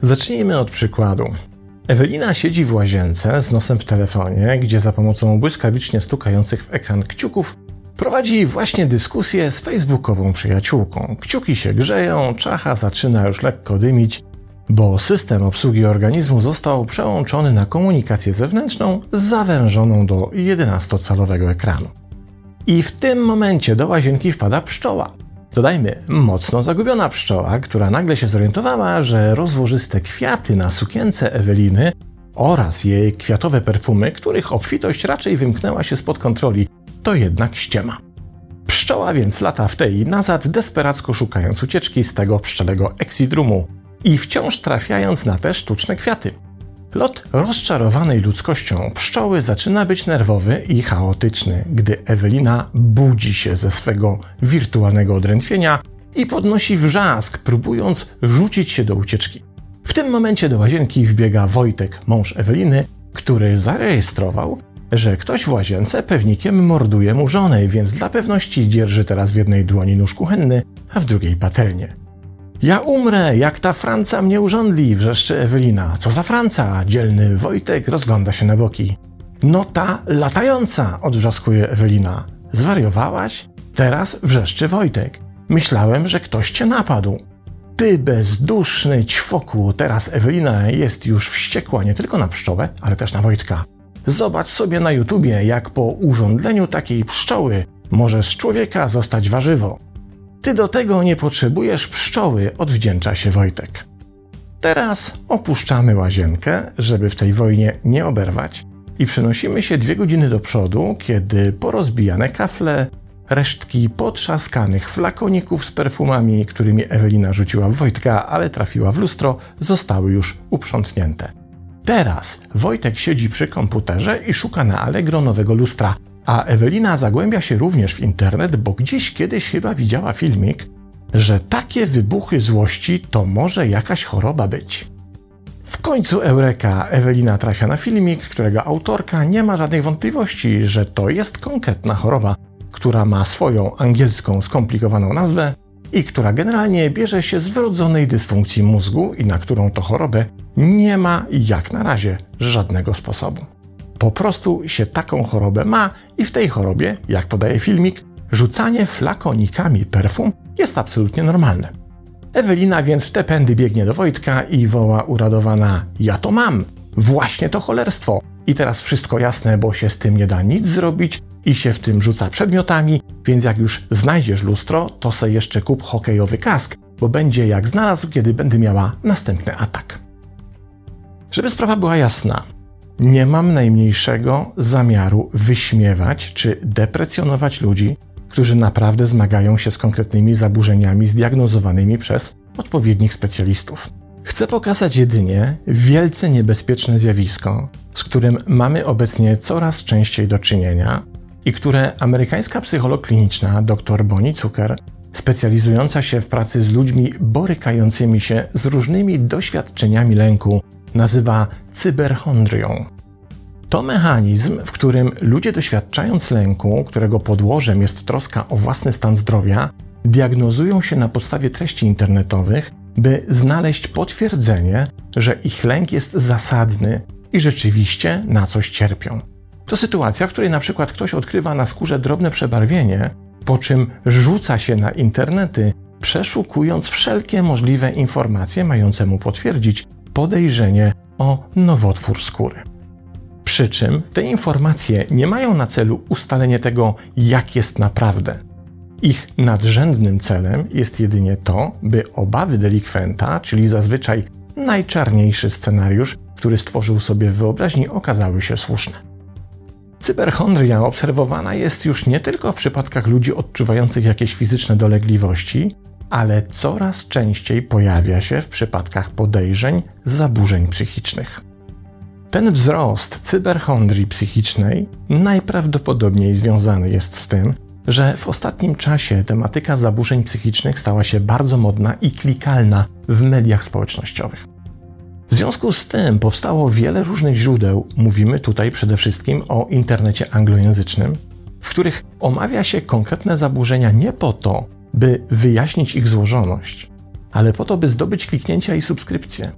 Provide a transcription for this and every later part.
Zacznijmy od przykładu. Ewelina siedzi w łazience z nosem w telefonie, gdzie za pomocą błyskawicznie stukających w ekran kciuków prowadzi właśnie dyskusję z facebookową przyjaciółką. Kciuki się grzeją, czacha zaczyna już lekko dymić, bo system obsługi organizmu został przełączony na komunikację zewnętrzną zawężoną do 11-calowego ekranu. I w tym momencie do łazienki wpada pszczoła. Dodajmy, mocno zagubiona pszczoła, która nagle się zorientowała, że rozłożyste kwiaty na sukience Eweliny oraz jej kwiatowe perfumy, których obfitość raczej wymknęła się spod kontroli, to jednak ściema. Pszczoła więc lata w tej nazad, desperacko szukając ucieczki z tego pszczelego exit i wciąż trafiając na te sztuczne kwiaty. Lot rozczarowanej ludzkością pszczoły zaczyna być nerwowy i chaotyczny, gdy Ewelina budzi się ze swego wirtualnego odrętwienia i podnosi wrzask, próbując rzucić się do ucieczki. W tym momencie do łazienki wbiega Wojtek, mąż Eweliny, który zarejestrował, że ktoś w łazience pewnikiem morduje mu żonę, więc dla pewności dzierży teraz w jednej dłoni nóż kuchenny, a w drugiej patelnię. Ja umrę, jak ta Franca mnie urządli, wrzeszczy Ewelina. Co za Franca? Dzielny Wojtek rozgląda się na boki. No ta latająca, odwrzaskuje Ewelina. Zwariowałaś? Teraz wrzeszczy Wojtek. Myślałem, że ktoś cię napadł. Ty bezduszny ćwoku, teraz Ewelina jest już wściekła nie tylko na pszczołę, ale też na Wojtka. Zobacz sobie na YouTubie, jak po urządleniu takiej pszczoły może z człowieka zostać warzywo. Ty do tego nie potrzebujesz pszczoły, odwdzięcza się Wojtek. Teraz opuszczamy łazienkę, żeby w tej wojnie nie oberwać i przenosimy się dwie godziny do przodu, kiedy porozbijane kafle, resztki potrzaskanych flakoników z perfumami, którymi Ewelina rzuciła w Wojtka, ale trafiła w lustro, zostały już uprzątnięte. Teraz Wojtek siedzi przy komputerze i szuka na Allegro nowego lustra, a Ewelina zagłębia się również w internet, bo gdzieś kiedyś chyba widziała filmik, że takie wybuchy złości to może jakaś choroba być. W końcu Eureka Ewelina trafia na filmik, którego autorka nie ma żadnych wątpliwości, że to jest konkretna choroba, która ma swoją angielską skomplikowaną nazwę i która generalnie bierze się z wrodzonej dysfunkcji mózgu i na którą to chorobę nie ma jak na razie żadnego sposobu. Po prostu się taką chorobę ma i w tej chorobie, jak podaje filmik, rzucanie flakonikami perfum jest absolutnie normalne. Ewelina więc w te pędy biegnie do Wojtka i woła uradowana: Ja to mam! Właśnie to cholerstwo! I teraz wszystko jasne, bo się z tym nie da nic zrobić i się w tym rzuca przedmiotami, więc jak już znajdziesz lustro, to se jeszcze kup hokejowy kask, bo będzie jak znalazł, kiedy będę miała następny atak. Żeby sprawa była jasna, nie mam najmniejszego zamiaru wyśmiewać czy deprecjonować ludzi, którzy naprawdę zmagają się z konkretnymi zaburzeniami zdiagnozowanymi przez odpowiednich specjalistów. Chcę pokazać jedynie wielce niebezpieczne zjawisko, z którym mamy obecnie coraz częściej do czynienia i które amerykańska psycholog kliniczna dr Bonnie Zucker, specjalizująca się w pracy z ludźmi borykającymi się z różnymi doświadczeniami lęku, nazywa cyberchondrią. To mechanizm, w którym ludzie doświadczając lęku, którego podłożem jest troska o własny stan zdrowia, diagnozują się na podstawie treści internetowych, by znaleźć potwierdzenie, że ich lęk jest zasadny i rzeczywiście na coś cierpią. To sytuacja, w której na przykład ktoś odkrywa na skórze drobne przebarwienie, po czym rzuca się na internety, przeszukując wszelkie możliwe informacje mające mu potwierdzić podejrzenie o nowotwór skóry. Przy czym te informacje nie mają na celu ustalenie tego, jak jest naprawdę. Ich nadrzędnym celem jest jedynie to, by obawy delikwenta, czyli zazwyczaj najczarniejszy scenariusz, który stworzył sobie w wyobraźni, okazały się słuszne. Cyberchondria obserwowana jest już nie tylko w przypadkach ludzi odczuwających jakieś fizyczne dolegliwości, ale coraz częściej pojawia się w przypadkach podejrzeń zaburzeń psychicznych. Ten wzrost cyberchondrii psychicznej najprawdopodobniej związany jest z tym, że w ostatnim czasie tematyka zaburzeń psychicznych stała się bardzo modna i klikalna w mediach społecznościowych. W związku z tym powstało wiele różnych źródeł, mówimy tutaj przede wszystkim o internecie anglojęzycznym, w których omawia się konkretne zaburzenia nie po to, by wyjaśnić ich złożoność, ale po to, by zdobyć kliknięcia i subskrypcje.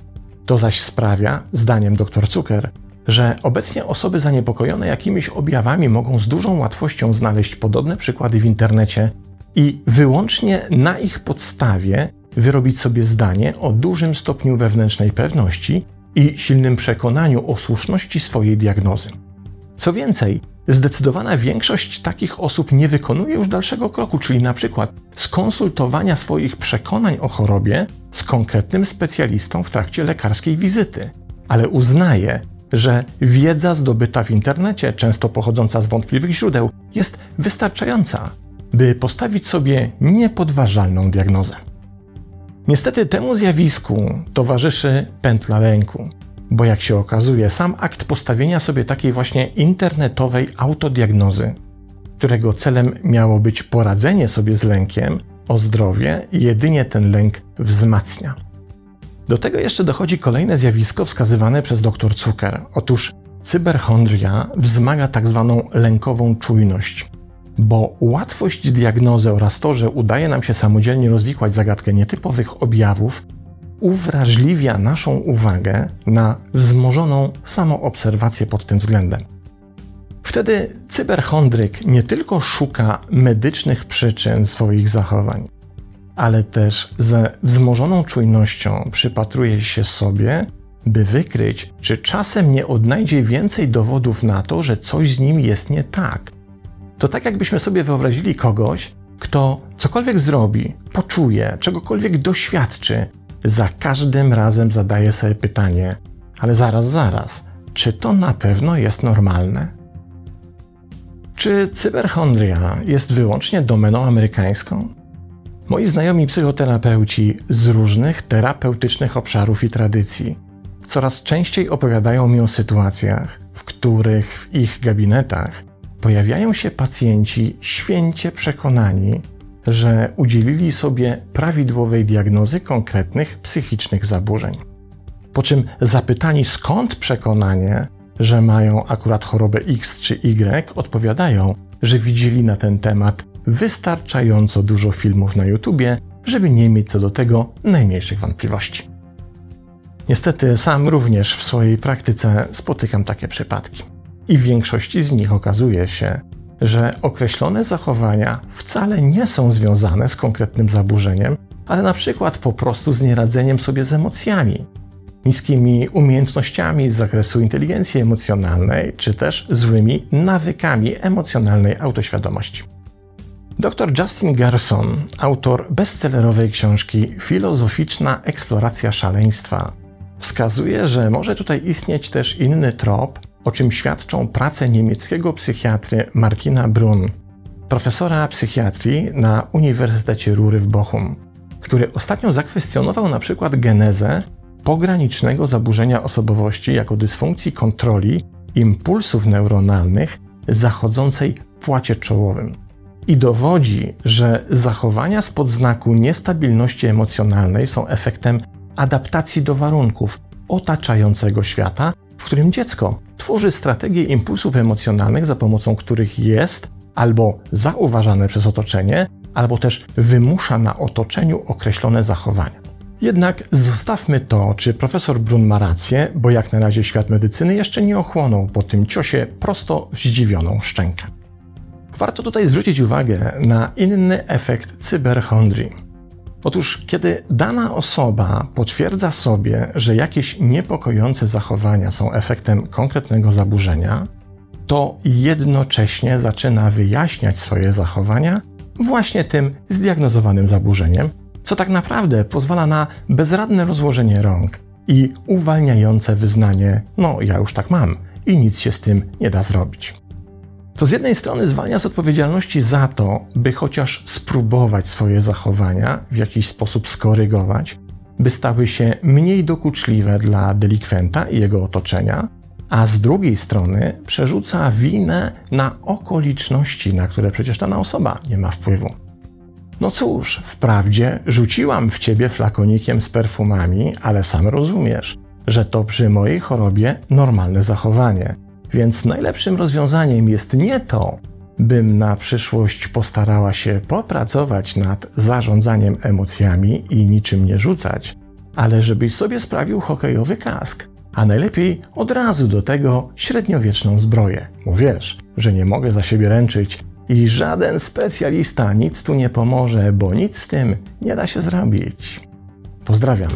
To zaś sprawia, zdaniem dr Zucker, że obecnie osoby zaniepokojone jakimiś objawami mogą z dużą łatwością znaleźć podobne przykłady w internecie i wyłącznie na ich podstawie wyrobić sobie zdanie o dużym stopniu wewnętrznej pewności i silnym przekonaniu o słuszności swojej diagnozy. Co więcej, zdecydowana większość takich osób nie wykonuje już dalszego kroku, czyli na przykład skonsultowania swoich przekonań o chorobie z konkretnym specjalistą w trakcie lekarskiej wizyty, ale uznaje, że wiedza zdobyta w internecie, często pochodząca z wątpliwych źródeł, jest wystarczająca, by postawić sobie niepodważalną diagnozę. Niestety temu zjawisku towarzyszy pętla lęku, bo jak się okazuje, sam akt postawienia sobie takiej właśnie internetowej autodiagnozy, którego celem miało być poradzenie sobie z lękiem o zdrowie, jedynie ten lęk wzmacnia. Do tego jeszcze dochodzi kolejne zjawisko wskazywane przez dr Zucker. Otóż cyberchondria wzmaga tak zwaną lękową czujność, bo łatwość diagnozy oraz to, że udaje nam się samodzielnie rozwikłać zagadkę nietypowych objawów, uwrażliwia naszą uwagę na wzmożoną samoobserwację pod tym względem. Wtedy cyberchondryk nie tylko szuka medycznych przyczyn swoich zachowań, ale też ze wzmożoną czujnością przypatruje się sobie, by wykryć, czy czasem nie odnajdzie więcej dowodów na to, że coś z nim jest nie tak. To tak, jakbyśmy sobie wyobrazili kogoś, kto cokolwiek zrobi, poczuje, czegokolwiek doświadczy, za każdym razem zadaje sobie pytanie: ale zaraz, zaraz, czy to na pewno jest normalne? Czy cyberchondria jest wyłącznie domeną amerykańską? Moi znajomi psychoterapeuci z różnych terapeutycznych obszarów i tradycji coraz częściej opowiadają mi o sytuacjach, w których w ich gabinetach pojawiają się pacjenci święcie przekonani, że udzielili sobie prawidłowej diagnozy konkretnych psychicznych zaburzeń. Po czym zapytani skąd przekonanie, że mają akurat chorobę X czy Y, odpowiadają, że widzieli na ten temat wystarczająco dużo filmów na YouTubie, żeby nie mieć co do tego najmniejszych wątpliwości. Niestety sam również w swojej praktyce spotykam takie przypadki. I w większości z nich okazuje się, że określone zachowania wcale nie są związane z konkretnym zaburzeniem, ale na przykład po prostu z nieradzeniem sobie z emocjami, niskimi umiejętnościami z zakresu inteligencji emocjonalnej, czy też złymi nawykami emocjonalnej autoświadomości. Dr Justin Garson, autor bestsellerowej książki Filozoficzna eksploracja szaleństwa, wskazuje, że może tutaj istnieć też inny trop, o czym świadczą prace niemieckiego psychiatry Martina Brun, profesora psychiatrii na Uniwersytecie Rury w Bochum, który ostatnio zakwestionował na przykład genezę pogranicznego zaburzenia osobowości jako dysfunkcji kontroli impulsów neuronalnych zachodzącej w płacie czołowym. I dowodzi, że zachowania spod znaku niestabilności emocjonalnej są efektem adaptacji do warunków otaczającego świata, w którym dziecko tworzy strategie impulsów emocjonalnych, za pomocą których jest albo zauważane przez otoczenie, albo też wymusza na otoczeniu określone zachowania. Jednak zostawmy to, czy profesor Brun ma rację, bo jak na razie świat medycyny jeszcze nie ochłonął po tym ciosie prosto w zdziwioną szczękę. Warto tutaj zwrócić uwagę na inny efekt cyberchondrii. Otóż, kiedy dana osoba potwierdza sobie, że jakieś niepokojące zachowania są efektem konkretnego zaburzenia, to jednocześnie zaczyna wyjaśniać swoje zachowania właśnie tym zdiagnozowanym zaburzeniem, co tak naprawdę pozwala na bezradne rozłożenie rąk i uwalniające wyznanie: No, ja już tak mam i nic się z tym nie da zrobić to z jednej strony zwalnia z odpowiedzialności za to, by chociaż spróbować swoje zachowania w jakiś sposób skorygować, by stały się mniej dokuczliwe dla delikwenta i jego otoczenia, a z drugiej strony przerzuca winę na okoliczności, na które przecież dana osoba nie ma wpływu. No cóż, wprawdzie rzuciłam w ciebie flakonikiem z perfumami, ale sam rozumiesz, że to przy mojej chorobie normalne zachowanie. Więc najlepszym rozwiązaniem jest nie to, bym na przyszłość postarała się popracować nad zarządzaniem emocjami i niczym nie rzucać, ale żebyś sobie sprawił hokejowy kask, a najlepiej od razu do tego średniowieczną zbroję. Wiesz, że nie mogę za siebie ręczyć i żaden specjalista nic tu nie pomoże, bo nic z tym nie da się zrobić. Pozdrawiam.